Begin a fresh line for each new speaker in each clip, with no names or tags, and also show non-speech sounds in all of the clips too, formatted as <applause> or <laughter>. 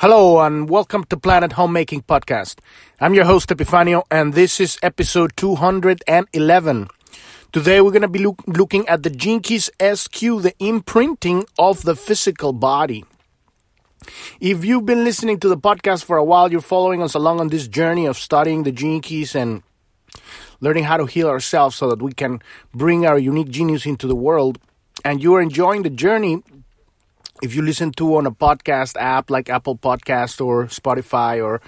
Hello and welcome to Planet Homemaking Podcast. I'm your host Epifanio and this is episode 211. Today we're going to be look, looking at the Keys SQ, the imprinting of the physical body. If you've been listening to the podcast for a while, you're following us along on this journey of studying the Keys and learning how to heal ourselves so that we can bring our unique genius into the world. And you are enjoying the journey if you listen to on a podcast app like Apple Podcast or Spotify or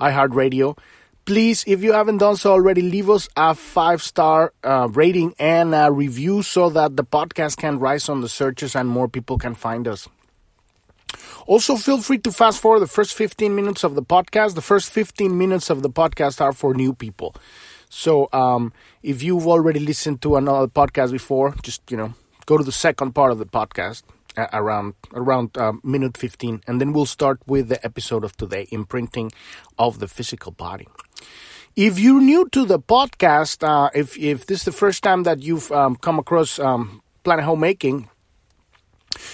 iHeartRadio, please, if you haven't done so already, leave us a five star uh, rating and a review so that the podcast can rise on the searches and more people can find us. Also, feel free to fast forward the first 15 minutes of the podcast. The first 15 minutes of the podcast are for new people. So, um, if you've already listened to another podcast before, just, you know, go to the second part of the podcast around around uh, minute 15 and then we'll start with the episode of today imprinting of the physical body. If you're new to the podcast uh, if if this is the first time that you've um, come across um, planet homemaking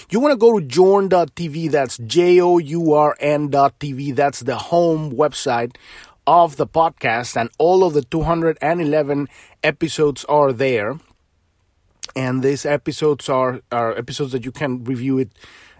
you want to go to journ.tv that's j-o-u-r-n.tv that's the home website of the podcast and all of the 211 episodes are there and these episodes are are episodes that you can review it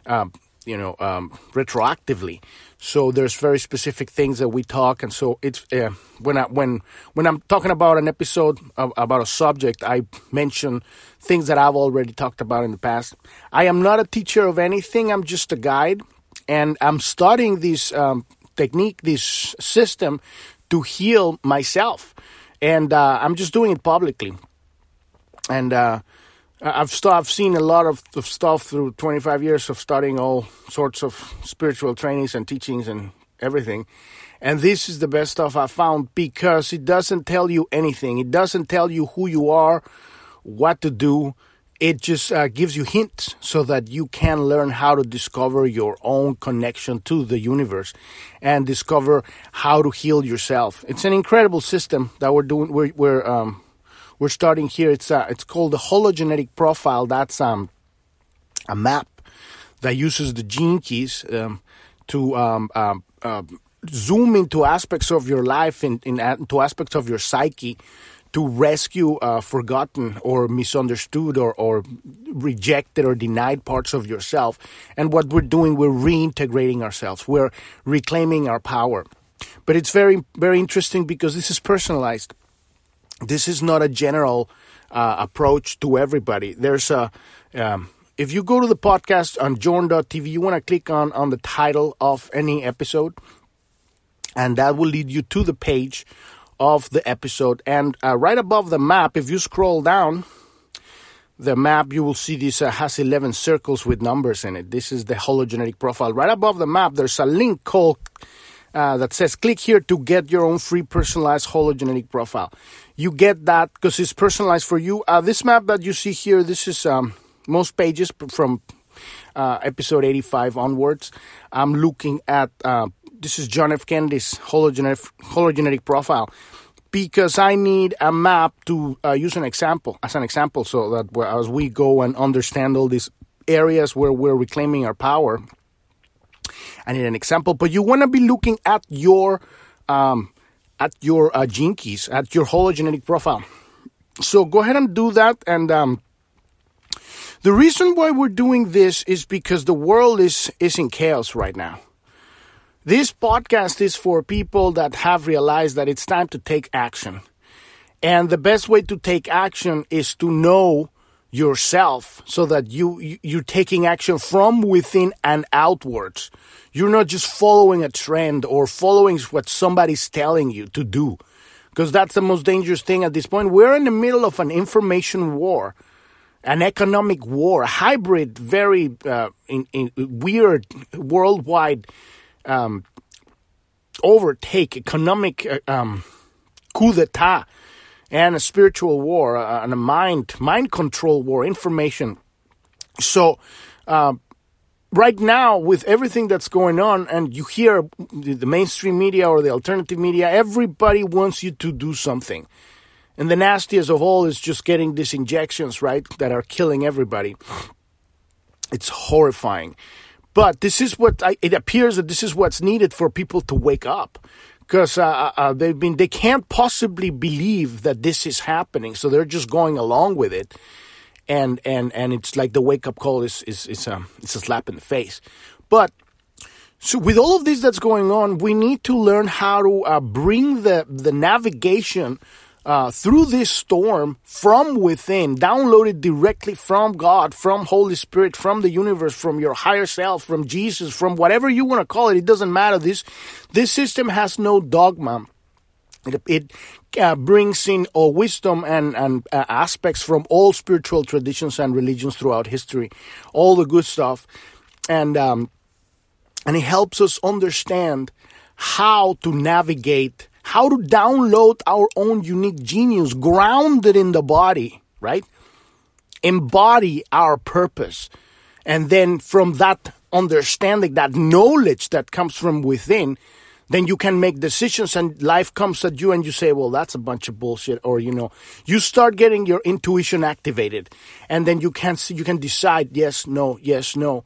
um, you know um, retroactively. So there's very specific things that we talk and so it's uh, when I when when I'm talking about an episode of, about a subject I mention things that I've already talked about in the past. I am not a teacher of anything. I'm just a guide. And I'm studying this um, technique this system to heal myself. And uh, I'm just doing it publicly. And uh, I've st- I've seen a lot of, stuff through 25 years of studying all sorts of spiritual trainings and teachings and everything. And this is the best stuff I found because it doesn't tell you anything. It doesn't tell you who you are, what to do. It just uh, gives you hints so that you can learn how to discover your own connection to the universe and discover how to heal yourself. It's an incredible system that we're doing. We're, we're um, we're starting here. It's uh, it's called the hologenetic profile. That's um, a map that uses the gene keys um, to um, um, uh, zoom into aspects of your life, in, in, into aspects of your psyche, to rescue uh, forgotten or misunderstood or, or rejected or denied parts of yourself. And what we're doing, we're reintegrating ourselves. We're reclaiming our power. But it's very, very interesting because this is personalized this is not a general uh, approach to everybody. There's a um, if you go to the podcast on journ.tv, you want to click on on the title of any episode, and that will lead you to the page of the episode. And uh, right above the map, if you scroll down the map, you will see this uh, has 11 circles with numbers in it. This is the hologenetic profile. Right above the map, there's a link called uh, that says click here to get your own free personalized hologenetic profile. You get that because it's personalized for you. Uh, this map that you see here, this is um, most pages from uh, episode 85 onwards. I'm looking at uh, this is John F. Kennedy's hologenetic, hologenetic profile because I need a map to uh, use an example as an example so that as we go and understand all these areas where we're reclaiming our power I need an example, but you want to be looking at your um, at your uh, gene keys, at your hologenetic profile. So go ahead and do that. And um, the reason why we're doing this is because the world is is in chaos right now. This podcast is for people that have realized that it's time to take action. And the best way to take action is to know yourself so that you you're taking action from within and outwards. You're not just following a trend or following what somebody's telling you to do. Because that's the most dangerous thing at this point. We're in the middle of an information war an economic war a hybrid very uh, in, in weird worldwide um, overtake economic uh, um, coup d'etat and a spiritual war uh, and a mind mind control war, information. So. Uh, right now, with everything that's going on, and you hear the mainstream media or the alternative media, everybody wants you to do something. And the nastiest of all is just getting these injections, right, that are killing everybody. It's horrifying. But this is what I, it appears that this is what's needed for people to wake up because uh, uh, uh, they've been they can't possibly believe that this is happening, so they're just going along with it, and and and it's like the wake up call is is is a it's a slap in the face, but. So with all of this that's going on, we need to learn how to uh, bring the the navigation uh, through this storm from within, downloaded directly from God, from Holy Spirit, from the universe, from your higher self, from Jesus, from whatever you want to call it. It doesn't matter. This this system has no dogma. It, it uh, brings in uh, wisdom and, and uh, aspects from all spiritual traditions and religions throughout history, all the good stuff, and um, and it helps us understand how to navigate how to download our own unique genius grounded in the body, right? Embody our purpose. And then from that understanding, that knowledge that comes from within, then you can make decisions and life comes at you and you say, well, that's a bunch of bullshit. Or, you know, you start getting your intuition activated and then you can see, you can decide yes, no, yes, no.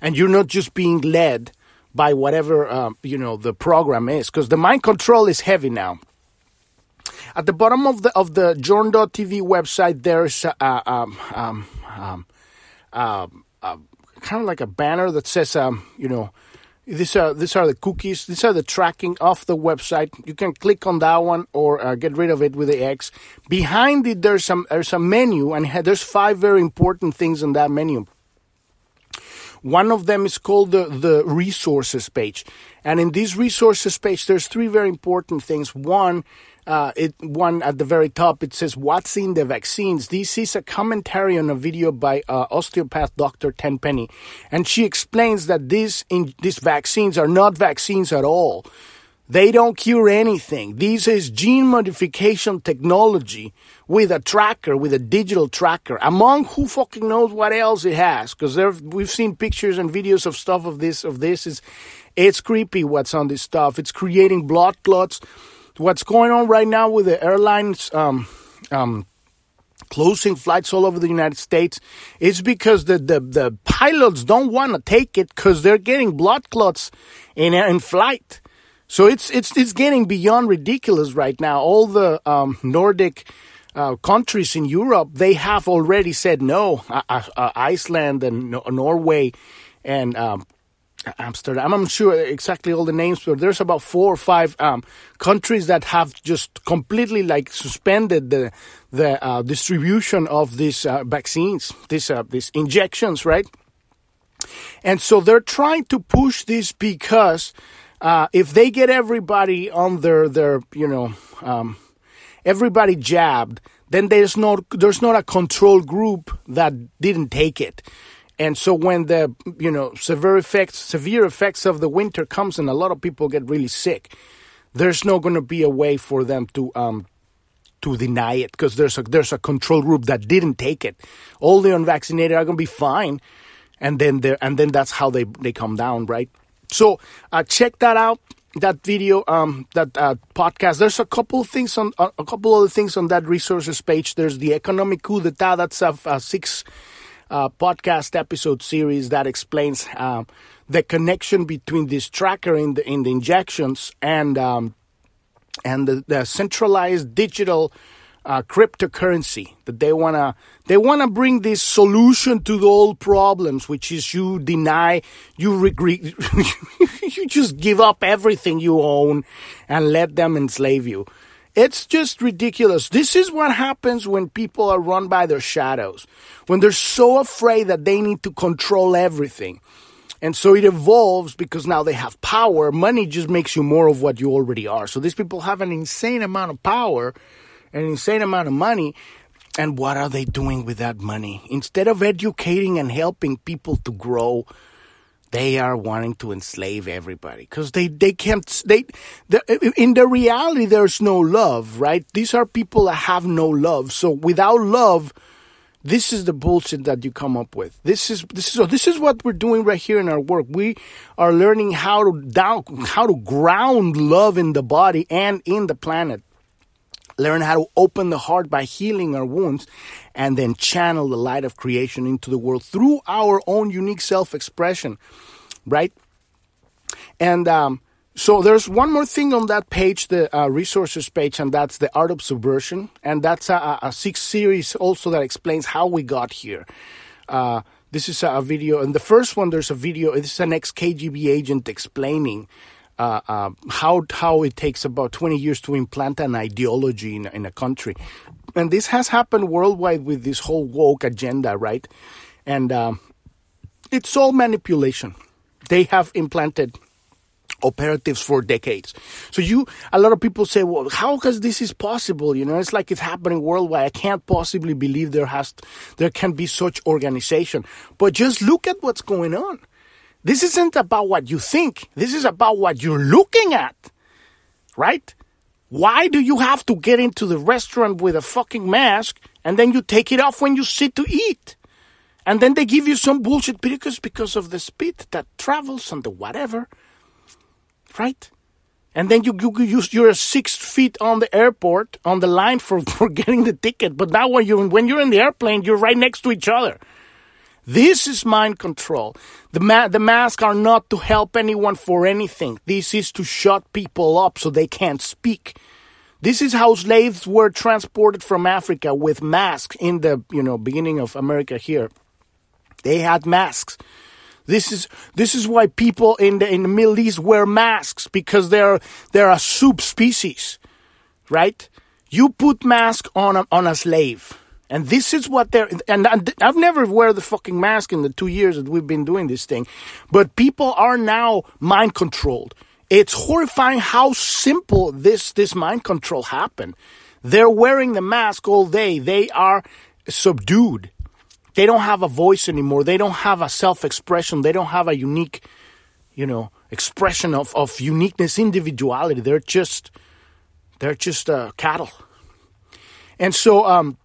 And you're not just being led by whatever um, you know the program is because the mind control is heavy now. At the bottom of the of the journ.tv website there's a, um, um, uh, uh, kind of like a banner that says um, you know these are these are the cookies these are the tracking of the website. You can click on that one or uh, get rid of it with the x. Behind it there's some there's a menu and there's five very important things in that menu one of them is called the, the resources page. And in this resources page, there's three very important things. One, uh, it one at the very top it says what's in the vaccines. This is a commentary on a video by uh, osteopath Dr. Tenpenny, and she explains that these in, these vaccines are not vaccines at all. They don't cure anything. This is gene modification technology with a tracker, with a digital tracker, among who fucking knows what else it has. Because we've seen pictures and videos of stuff of this. Of this is, it's creepy what's on this stuff. It's creating blood clots. What's going on right now with the airlines? Um, um, closing flights all over the United States is because the, the, the pilots don't want to take it because they're getting blood clots in, in flight. So it's it's it's getting beyond ridiculous right now. All the um, Nordic uh, countries in Europe they have already said no. Uh, uh, uh Iceland and Norway and um, Amsterdam. I'm not sure exactly all the names, but there's about four or five um, countries that have just completely like suspended the the uh, distribution of these uh, vaccines, these these injections, right? And so they're trying to push this because uh, if they get everybody on their their you know um, everybody jabbed, then there's not there's not a control group that didn't take it. And so when the you know severe effects severe effects of the winter comes and a lot of people get really sick, there's not going to be a way for them to um, to deny it because there's a there's a control group that didn't take it. All the unvaccinated are going to be fine, and then and then that's how they they come down, right? So uh, check that out. That video, um, that uh, podcast. There's a couple things on uh, a couple other things on that resources page. There's the economic coup d'état. That's a, a six uh, podcast episode series that explains uh, the connection between this tracker in the in the injections and um, and the, the centralized digital uh, cryptocurrency that they wanna they wanna bring this solution to the old problems, which is you deny, you regret, <laughs> you just give up everything you own and let them enslave you. It's just ridiculous. This is what happens when people are run by their shadows, when they're so afraid that they need to control everything. And so it evolves because now they have power. Money just makes you more of what you already are. So these people have an insane amount of power an insane amount of money. And what are they doing with that money? Instead of educating and helping people to grow, they are wanting to enslave everybody because they, they can't they the, in the reality there's no love right these are people that have no love so without love this is the bullshit that you come up with this is this is so this is what we're doing right here in our work we are learning how to down how to ground love in the body and in the planet learn how to open the heart by healing our wounds, and then channel the light of creation into the world through our own unique self expression. right? And um, so there's one more thing on that page, the uh, resources page, and that's the art of subversion, and that's a, a six series also that explains how we got here. Uh, this is a video, and the first one there's a video. This is an ex KGB agent explaining uh, uh, how how it takes about 20 years to implant an ideology in, in a country, and this has happened worldwide with this whole woke agenda, right? And um, it's all manipulation. They have implanted operatives for decades. So you, a lot of people say, well, how does this is possible? You know, it's like it's happening worldwide. I can't possibly believe there has, there can be such organization. But just look at what's going on. This isn't about what you think. This is about what you're looking at. Right? Why do you have to get into the restaurant with a fucking mask and then you take it off when you sit to eat? And then they give you some bullshit because because of the speed that travels and the whatever right? And then you, you, you you're six feet on the airport on the line for, <laughs> for getting the ticket. But now when you're when you're in the airplane, you're right next to each other. This is mind control. The ma- the masks are not to help anyone for anything. This is to shut people up so they can't speak. This is how slaves were transported from Africa with masks in the you know beginning of America here. They had masks this is this is why people in the in the Middle East wear masks because they're they're a subspecies, right? You put mask on a, on a slave, and this is what they're. And I've never wear the fucking mask in the two years that we've been doing this thing, but people are now mind controlled. It's horrifying how simple this this mind control happened. They're wearing the mask all day. They are subdued they don't have a voice anymore. They don't have a self expression. They don't have a unique, you know, expression of, of uniqueness, individuality. They're just, they're just uh, cattle. And so, um,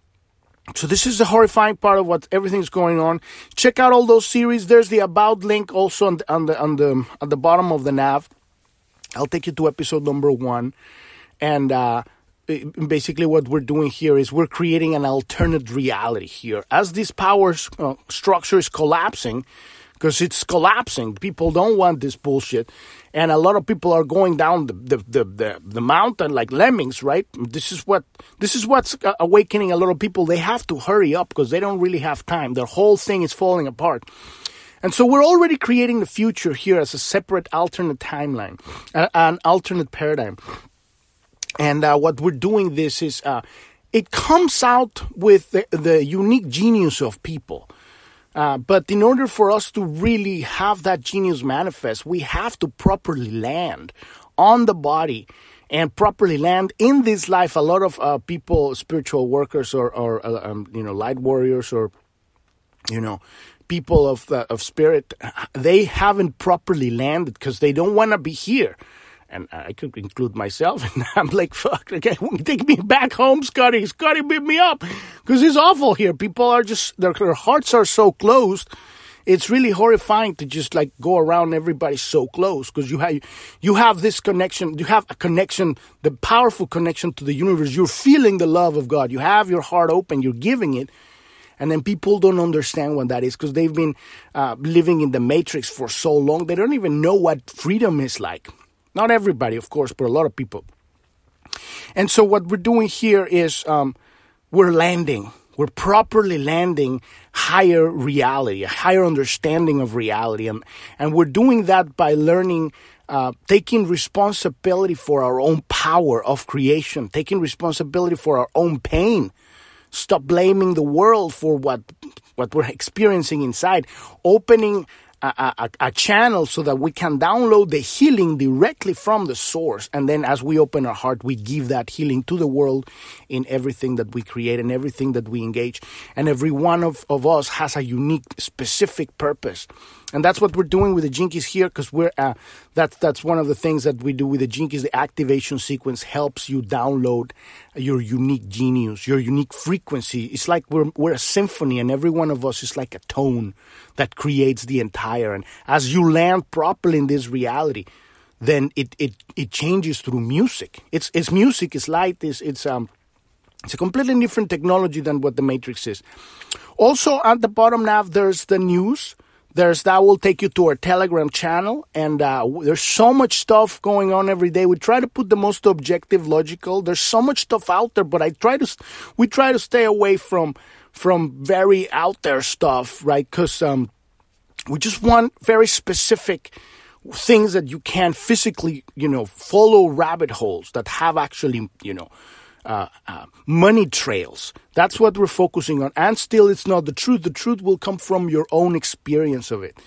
so this is the horrifying part of what everything's going on. Check out all those series. There's the about link also on the, on the, on the, at the bottom of the nav. I'll take you to episode number one. And, uh, basically what we're doing here is we're creating an alternate reality here as this power uh, structure is collapsing because it's collapsing. People don't want this bullshit. And a lot of people are going down the, the, the, the, the mountain like lemmings right? This is what this is what's awakening a lot of people. They have to hurry up because they don't really have time. Their whole thing is falling apart. And so we're already creating the future here as a separate alternate timeline, an alternate paradigm. And uh, what we're doing this is uh, it comes out with the, the unique genius of people. Uh, but in order for us to really have that genius manifest, we have to properly land on the body and properly land in this life. A lot of uh, people, spiritual workers, or, or uh, um, you know, light warriors, or you know, people of of spirit, they haven't properly landed because they don't want to be here and I could include myself. <laughs> And I'm like, fuck, okay, take me back home, Scotty. Scotty, beat me up. Because it's awful here. People are just, their, their hearts are so closed. It's really horrifying to just like go around everybody so close because you have you have this connection. You have a connection, the powerful connection to the universe. You're feeling the love of God. You have your heart open. You're giving it, and then people don't understand what that is because they've been uh, living in the matrix for so long. They don't even know what freedom is like. Not everybody, of course, but a lot of people. And so what we're doing here is um, we're landing. We're properly landing higher reality, a higher understanding of reality. And, and we're doing that by learning, uh, taking responsibility for our own power of creation, taking responsibility for our own pain. Stop blaming the world for what, what we're experiencing inside. Opening a, a, a, channel so that we can download the healing directly from the source. And then as we open our heart, we give that healing to the world in everything that we create and everything that we engage. And every one of, of us has a unique, specific purpose. And that's what we're doing with the Gene Keys here because we're, uh, that's, that's one of the things that we do with the Gene Keys. The activation sequence helps you download your unique genius, your unique frequency. It's like we're, we're a symphony and every one of us is like a tone that creates the entire. And as you land properly in this reality, then it, it, it changes through music. It's, it's music, it's light, it's, it's, um, it's a completely different technology than what the Matrix is. Also, at the bottom now, there's the news there's that will take you to our Telegram channel, and uh, there's so much stuff going on every day. We try to put the most objective, logical. There's so much stuff out there, but I try to, we try to stay away from from very out there stuff, right? Because um, we just want very specific things that you can physically, you know, follow rabbit holes that have actually, you know, uh, uh, money trails. That's what we're focusing on. And still, it's not the truth. The truth will come from your own experience of it.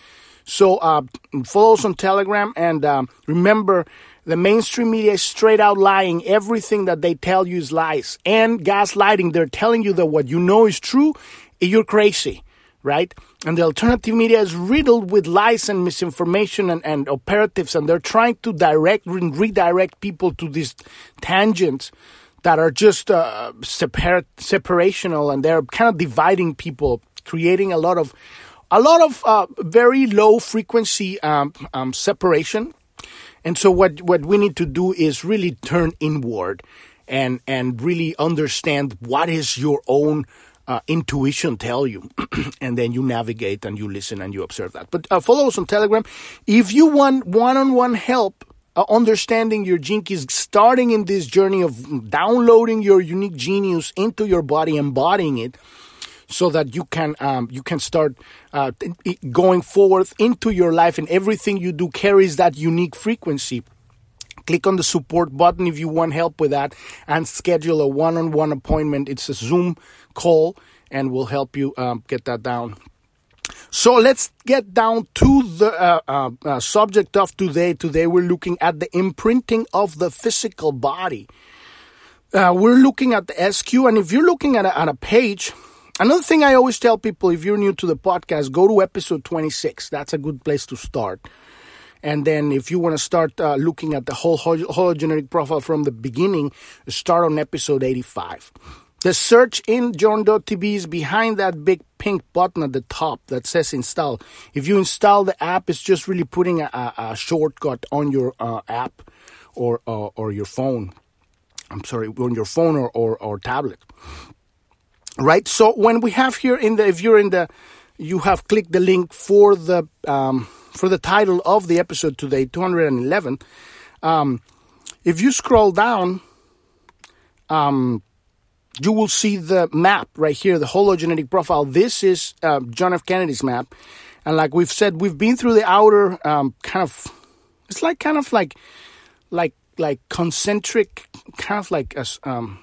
So uh, follow us on Telegram and um, remember the mainstream media is straight out lying. Everything that they tell you is lies and gaslighting. They're telling you that what you know is true. You're crazy, right? And the alternative media is riddled with lies and misinformation and, and operatives, and they're trying to direct and redirect people to these tangents that are just uh, separ- separational and they're kind of dividing people, creating a lot of a lot of uh, very low frequency um, um, separation. And so what what we need to do is really turn inward and and really understand what is your own uh, intuition tell you, <clears throat> and then you navigate and you listen and you observe that. But uh, follow us on Telegram. If you want one-on-one help uh, understanding your keys, starting in this journey of downloading your unique genius into your body, embodying it, so that you can um, you can start uh, going forward into your life, and everything you do carries that unique frequency. Click on the support button if you want help with that, and schedule a one-on-one appointment. It's a Zoom call, and we'll help you um, get that down. So let's get down to the uh, uh, uh, subject of today. Today we're looking at the imprinting of the physical body. Uh, we're looking at the SQ, and if you're looking at a, at a page, another thing I always tell people if you're new to the podcast, go to episode 26. That's a good place to start. And then if you want to start uh, looking at the whole hologenetic profile from the beginning, start on episode 85. The search in Journ.tv is behind that big pink button at the top that says install. If you install the app, it's just really putting a, a shortcut on your uh, app or, uh, or your phone. I'm sorry, on your phone or, or, or tablet. Right? So when we have here in the, if you're in the, you have clicked the link for the, um, for the title of the episode today, 211. Um, if you scroll down, um, you will see the map right here, the hologenetic profile. This is uh, John F. Kennedy's map. And like we've said, we've been through the outer um, kind of, it's like kind of like, like, like concentric, kind of like a, um,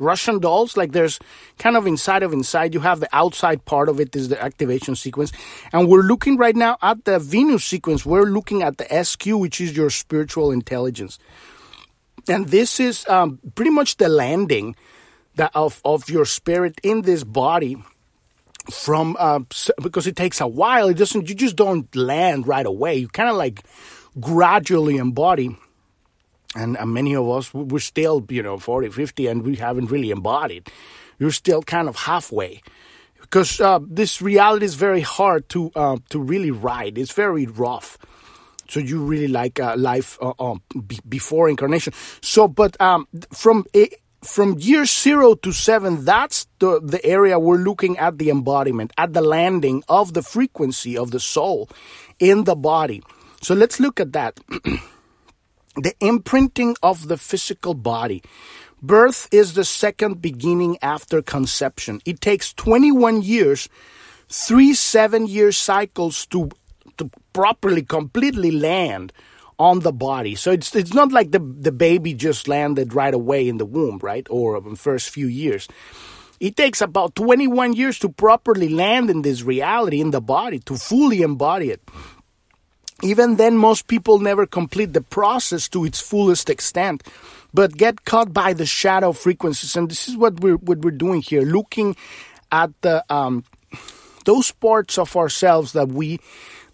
Russian dolls. Like there's kind of inside of inside. You have the outside part of it is the activation sequence. And we're looking right now at the Venus sequence. We're looking at the SQ, which is your spiritual intelligence. And this is um, pretty much the landing that of, of your spirit in this body from uh, because it takes a while. It doesn't you just don't land right away. You kind of like gradually embody. And, and many of us we're still you know 40 50 and we haven't really embodied. You're still kind of halfway. Because uh, this reality is very hard to uh, to really ride. It's very rough. So you really like uh, life uh, before incarnation. So but um, from it, from year zero to seven, that's the, the area we're looking at the embodiment, at the landing of the frequency of the soul in the body. So let's look at that. <clears throat> the imprinting of the physical body. Birth is the second beginning after conception. It takes 21 years, three seven year cycles to, to properly, completely land on the body. So it's it's not like the the baby just landed right away in the womb, right? Or in the first few years. It takes about 21 years to properly land in this reality in the body, to fully embody it. Even then, most people never complete the process to its fullest extent, but get caught by the shadow frequencies. And this is what we're what we're doing here, looking at the um, those parts of ourselves that we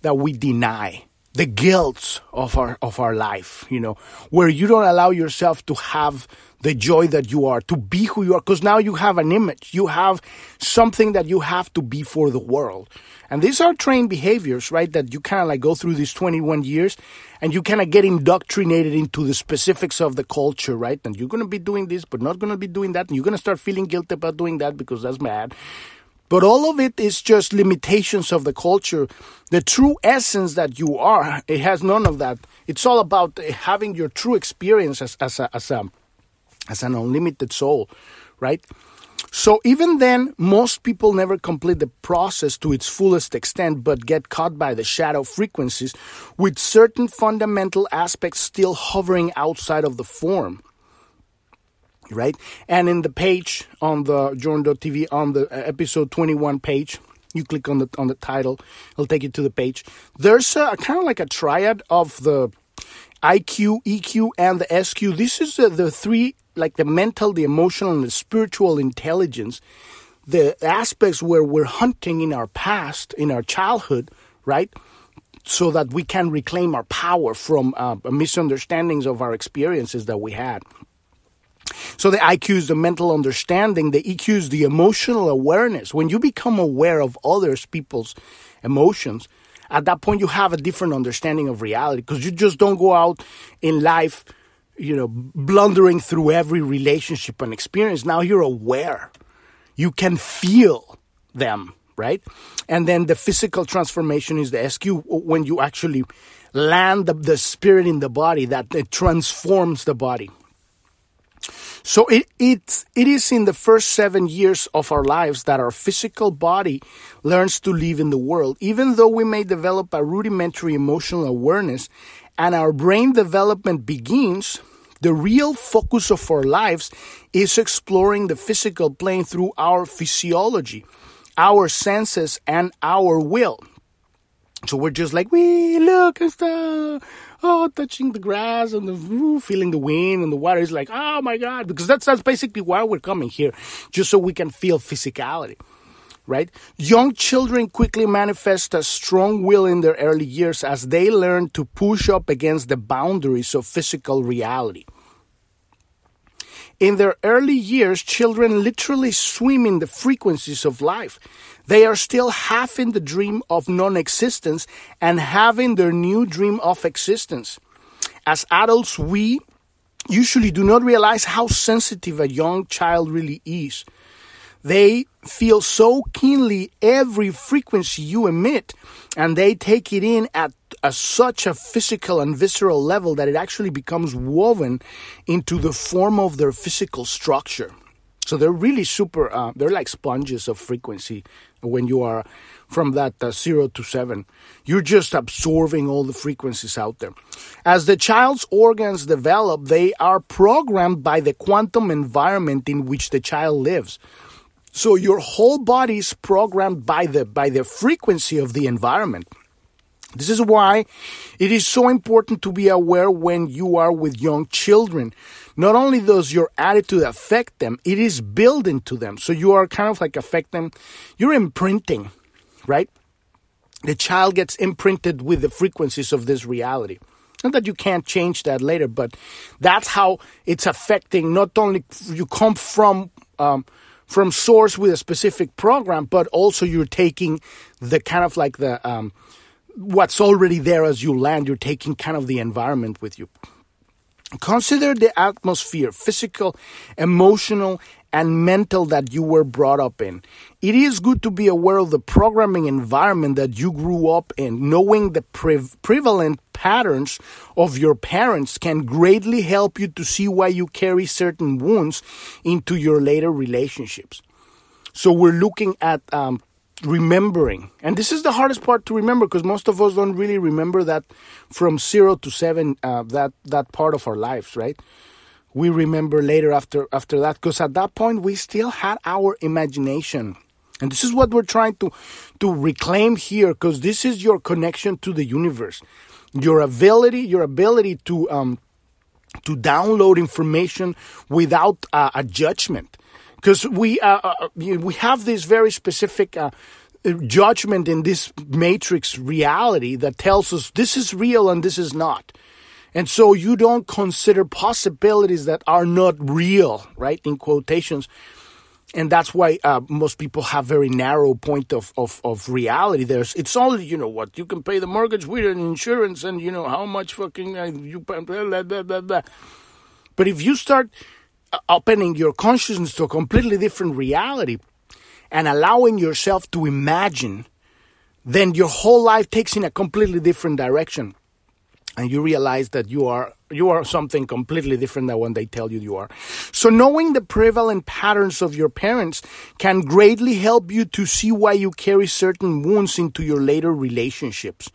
that we deny the guilt of our of our life you know where you don't allow yourself to have the joy that you are to be who you are because now you have an image. You have something that you have to be for the world. And these are trained behaviors right that you kind of like go through these 21 years and you kind of get indoctrinated into the specifics of the culture right? And you're going to be doing this but not going to be doing that. And you're going to start feeling guilty about doing that because that's bad But all of it is just limitations of the culture. The true essence that you are, it has none of that. It's all about having your true experience as, as, a, as, a, as an unlimited soul, right? So even then, most people never complete the process to its fullest extent, but get caught by the shadow frequencies, with certain fundamental aspects still hovering outside of the form right? And in the page on the Journ.tv on the uh, episode 21 page, you click on the on the title, it'll take you to the page. There's a kind of like a triad of the IQ, EQ, and the SQ. This is uh, the three like the mental, the emotional, and the spiritual intelligence. The aspects where we're hunting in our past, in our childhood, right? So that we can reclaim our power from uh, misunderstandings of our experiences that we had. So the IQ is the mental understanding, the EQ is the emotional awareness. When you become aware of others people's emotions, at that point you have a different understanding of reality because you just don't go out in life, you know, blundering through every relationship and experience. Now you're aware. You can feel them, right? And then the physical transformation is the SQ when you actually land the, the spirit in the body that transforms the body so it, it, it is in the first seven years of our lives that our physical body learns to live in the world. Even though we may develop a rudimentary emotional awareness and our brain development begins, the real focus of our lives is exploring the physical plane through our physiology, our senses, and our will. So we're just like, we look and stuff oh, touching the grass and the ooh, feeling the wind and the water is like, oh my God, because that's that's basically why we're coming here, just so we can feel physicality. Right? Young children quickly manifest a strong will in their early years as they learn to push up against the boundaries of physical reality. In their early years, children literally swim in the frequencies of life. They are still half in the dream of non existence and having their new dream of existence. As adults, we usually do not realize how sensitive a young child really is. They feel so keenly every frequency you emit, and they take it in at a, such a physical and visceral level that it actually becomes woven into the form of their physical structure. So they're really super, uh, they're like sponges of frequency when you are from that uh, zero to seven. You're just absorbing all the frequencies out there. As the child's organs develop, they are programmed by the quantum environment in which the child lives. So your whole body is programmed by the by the frequency of the environment. This is why it is so important to be aware when you are with young children not only does your attitude affect them, it is built into them. So you are kind of like affecting, you're imprinting, right? The child gets imprinted with the frequencies of this reality. Not that you can't change that later, but that's how it's affecting not only you come from um, from source with a specific program, but also you're taking the kind of like the um, what's already there as you land. You're taking kind of the environment with you. Consider the atmosphere, physical, emotional, and mental that you were brought up in. It is good to be aware of the programming environment that you grew up in. Knowing the pre- prevalent patterns of your parents can greatly help you to see why you carry certain wounds into your later relationships. So, we're looking at um, remembering. And this is the hardest part to remember because most of us don't really remember that from zero to seven, uh, that, that part of our lives, right? We remember later after, after that because at that point we still had our imagination. And this is what we're trying to, to reclaim here because this is your connection to the universe. Your ability, your ability to, um, to download information without uh, a judgment because we uh, uh, we have this very specific uh, judgment in this matrix reality that tells us this is real and this is not. And so you don't consider possibilities that are not real, right? In quotations. And that's why uh, most people have very narrow point of, of, of reality. There's it's only you know what you can pay the mortgage with an insurance and you know how much fucking uh, you blah, blah, blah, blah. But if you start opening your consciousness to a completely different reality and allowing yourself to imagine, then your whole life takes in a completely different direction. And you realize that you are you are something completely different than when they tell you you are. So knowing the prevalent patterns of your parents can greatly help you to see why you carry certain wounds into your later relationships.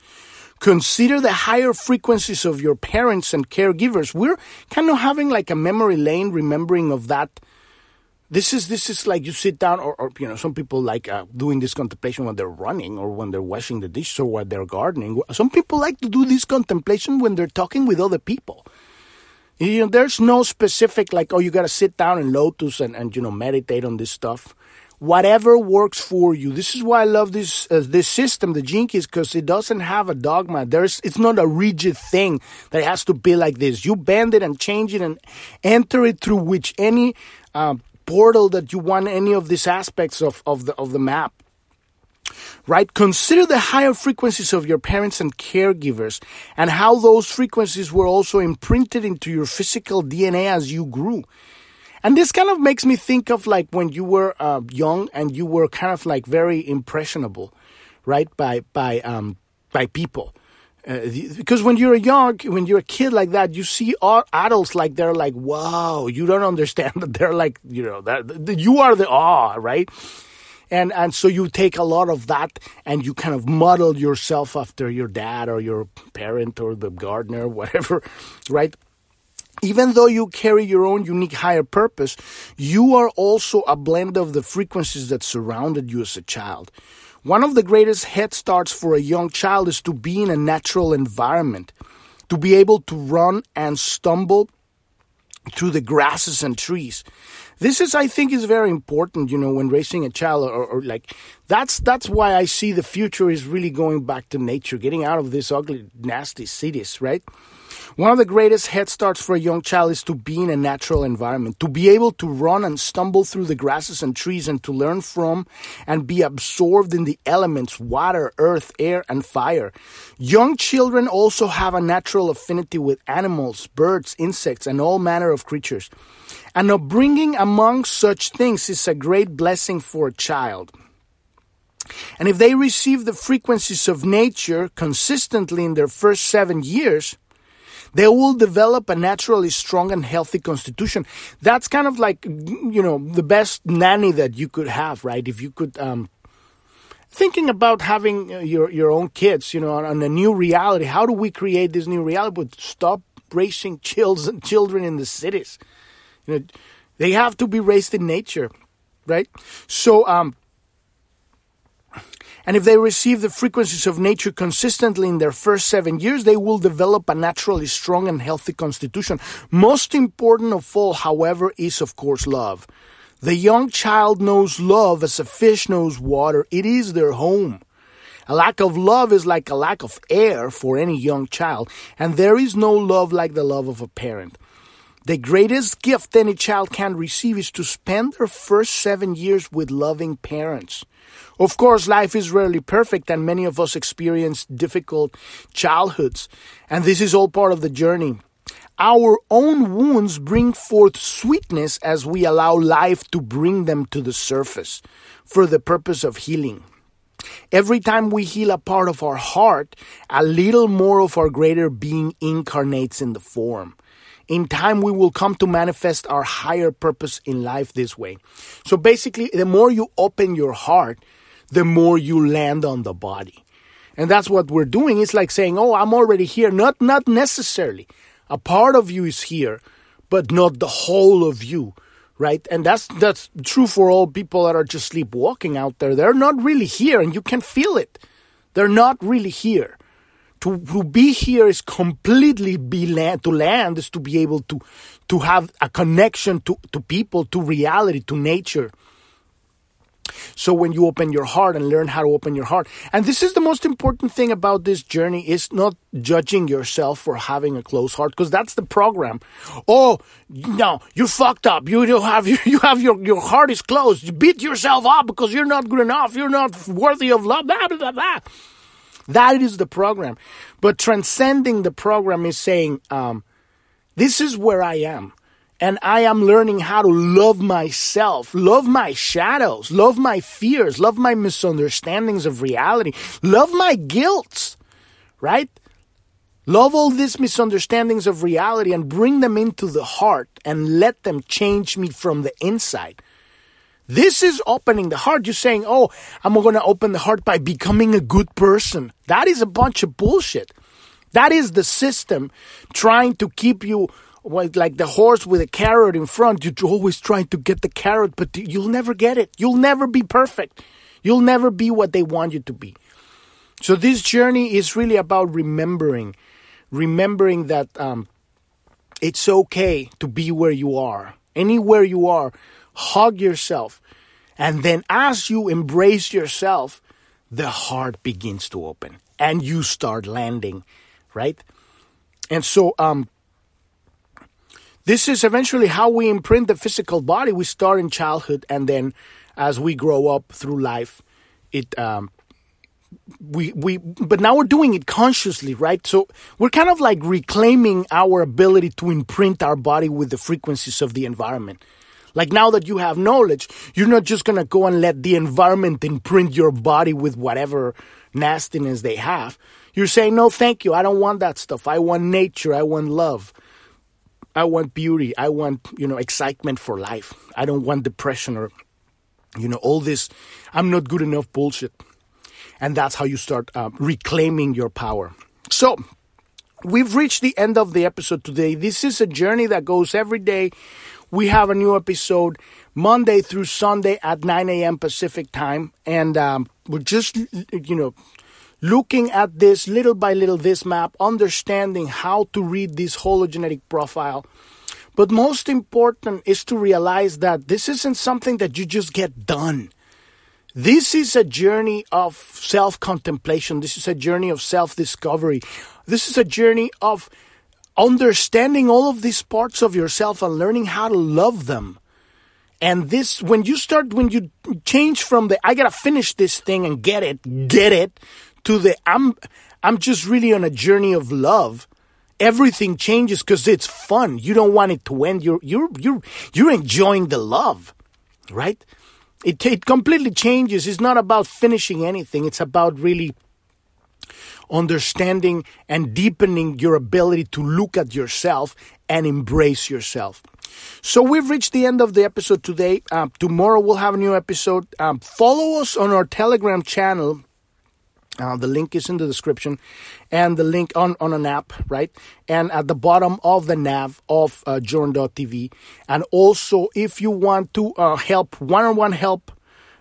Consider the higher frequencies of your parents and caregivers. We're kind of having like a memory lane remembering of that. This is this is like you sit down or, or you know some people like uh, doing this contemplation when they're running or when they're washing the dishes or when they're gardening. Some people like to do this contemplation when they're talking with other people. You know there's no specific like oh you got to sit down in lotus and, and you know meditate on this stuff whatever works for you. This is why i love this uh, this system the keys because it doesn't have a dogma. There's it's not a rigid thing that has to be like this. You bend it and change it and enter it through which any um, portal that you want any of these aspects of, of the of the map. Right? Consider the higher frequencies of your parents and caregivers and how those frequencies were also imprinted into your physical dna as you grew and this kind of makes me think of like when you were uh, young and you were kind of like very impressionable right by by um by people uh, because when you're a young, when you're a kid like that, you see all adults like they're like, wow, you don't <laughs> understand that they're like, you know, that you are the awe, right? And and so you take a lot of that and you kind of model yourself after your dad or your parent or the gardener, whatever, <laughs> right? Even though you carry your own unique higher purpose, you are also a blend of the frequencies that surrounded you as a child. One of the greatest head starts for a young child is to be in a natural environment, to be able to run and stumble through the grasses and trees. This is, I think, is very important, you know, when raising a child or, or, like that's that's why I see the future is really going back to nature, getting out of these ugly, nasty cities, right? One of the greatest head starts for a young child is to be in a natural environment, to be able to run and stumble through the grasses and trees and to learn from and be absorbed in the elements water, earth, air, and fire. Young children also have a natural affinity with animals, birds, insects, and all manner of creatures. And upbringing among such things is a great blessing for a child. And if they receive the frequencies of nature consistently in their first seven years, they will develop a naturally strong and healthy constitution. That's kind of like, you know, the best nanny that you could have, right? If you could, um, thinking about having uh, your, your own kids, you know, on, a new reality. How do we create this new reality? But stop raising <laughs> children, children in the cities. You know, they have to be raised in nature, right? So, um, and if they receive the frequencies of nature consistently in their first seven years, they will develop a naturally strong and healthy constitution. Most important of all, however, is of course love. The young child knows love as a fish knows water. It is their home. A lack of love is like a lack of air for any young child, and there is no love like the love of a parent. The greatest gift any child can receive is to spend their first seven years with loving parents. Of course, life is rarely perfect, and many of us experience difficult childhoods, and this is all part of the journey. Our own wounds bring forth sweetness as we allow life to bring them to the surface for the purpose of healing. Every time we heal a part of our heart, a little more of our greater being incarnates in the form. In time, we will come to manifest our higher purpose in life this way. So basically, the more you open your heart, the more you land on the body. And that's what we're doing. It's like saying, "Oh, I'm already here." Not not necessarily. A part of you is here, but not the whole of you, right? And that's that's true for all people that are just sleepwalking out there. They're not really here, and you can feel it. They're not really here. To, to be here is completely be land, to land is to be able to to have a connection to, to people, to reality, to nature. So when you open your heart and learn how to open your heart, and this is the most important thing about this journey is not judging yourself for having a closed heart because that's the program. Oh, no, you're fucked up. You don't have <laughs> you have your your heart is closed. You beat yourself up because you're not good enough. You're not worthy of love. Blah, blah, blah, That is the program. But transcending the program is saying, um, this is where I am. and I am learning how to love myself, love my shadows, love my fears, love my misunderstandings of reality, love my guilt, right? Love all these misunderstandings of reality and bring them into the heart and let them change me from the inside. This is opening the heart. You're saying, oh, I'm going to open the heart by becoming a good person. That is a bunch of bullshit. That is the system trying to keep you like the horse with a carrot in front. You're always trying to get the carrot, but you'll never get it. You'll never be perfect. You'll never be what they want you to be. So this journey is really about remembering, remembering that um, it's okay to be where you are, anywhere you are. Hug yourself, and then as you embrace yourself, the heart begins to open, and you start landing, right? And so, um, this is eventually how we imprint the physical body. We start in childhood, and then as we grow up through life, it um, we we but now we're doing it consciously right so we're kind of like reclaiming our ability to imprint our body with the frequencies of the environment like now that you have knowledge you're not just going to go and let the environment imprint your body with whatever nastiness they have. You're saying no thank you. I don't want that stuff. I want nature. I want love. I want beauty. I want you know excitement for life. I don't want depression or you know all this. I'm not good enough bullshit. And that's how you start uh, reclaiming your power. So, we've reached the end of the episode today. This is a journey that goes every day. We have a new episode Monday through Sunday at 9 a.m. Pacific time, and um, we're just, you know, looking at this little by little, this map, understanding how to read this hologenetic profile. But most important is to realize that this isn't something that you just get done. This is a journey of self contemplation. This is a journey of self discovery. This is a journey of understanding all of these parts of yourself and learning how to love them. And this, when you start, when you change from the, I gotta finish this thing and get it, get it, to the, I'm, I'm just really on a journey of love. Everything changes because it's fun. You don't want it to end. You're, you're, you're, you're enjoying the love, right? It, it completely changes. It's not about finishing anything. It's about really understanding and deepening your ability to look at yourself and embrace yourself. So we've reached the end of the episode today. Um, tomorrow we'll have a new episode. Um, follow us on our Telegram channel uh, the link is in the description and the link on, on an app, right? And at the bottom of the nav of uh, Journ.tv. And also, if you want to uh, help, one on one help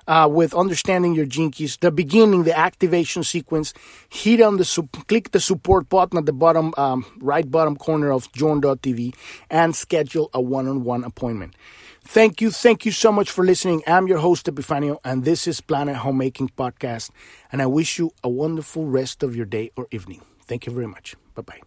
uh, with understanding your gene keys, the beginning, the activation sequence, hit on the, click the support button at the bottom, um, right bottom corner of Journ.tv and schedule a one on one appointment. Thank you. Thank you so much for listening. I'm your host, Epifanio, and this is Planet Homemaking Podcast. And I wish you a wonderful rest of your day or evening. Thank you very much. Bye bye.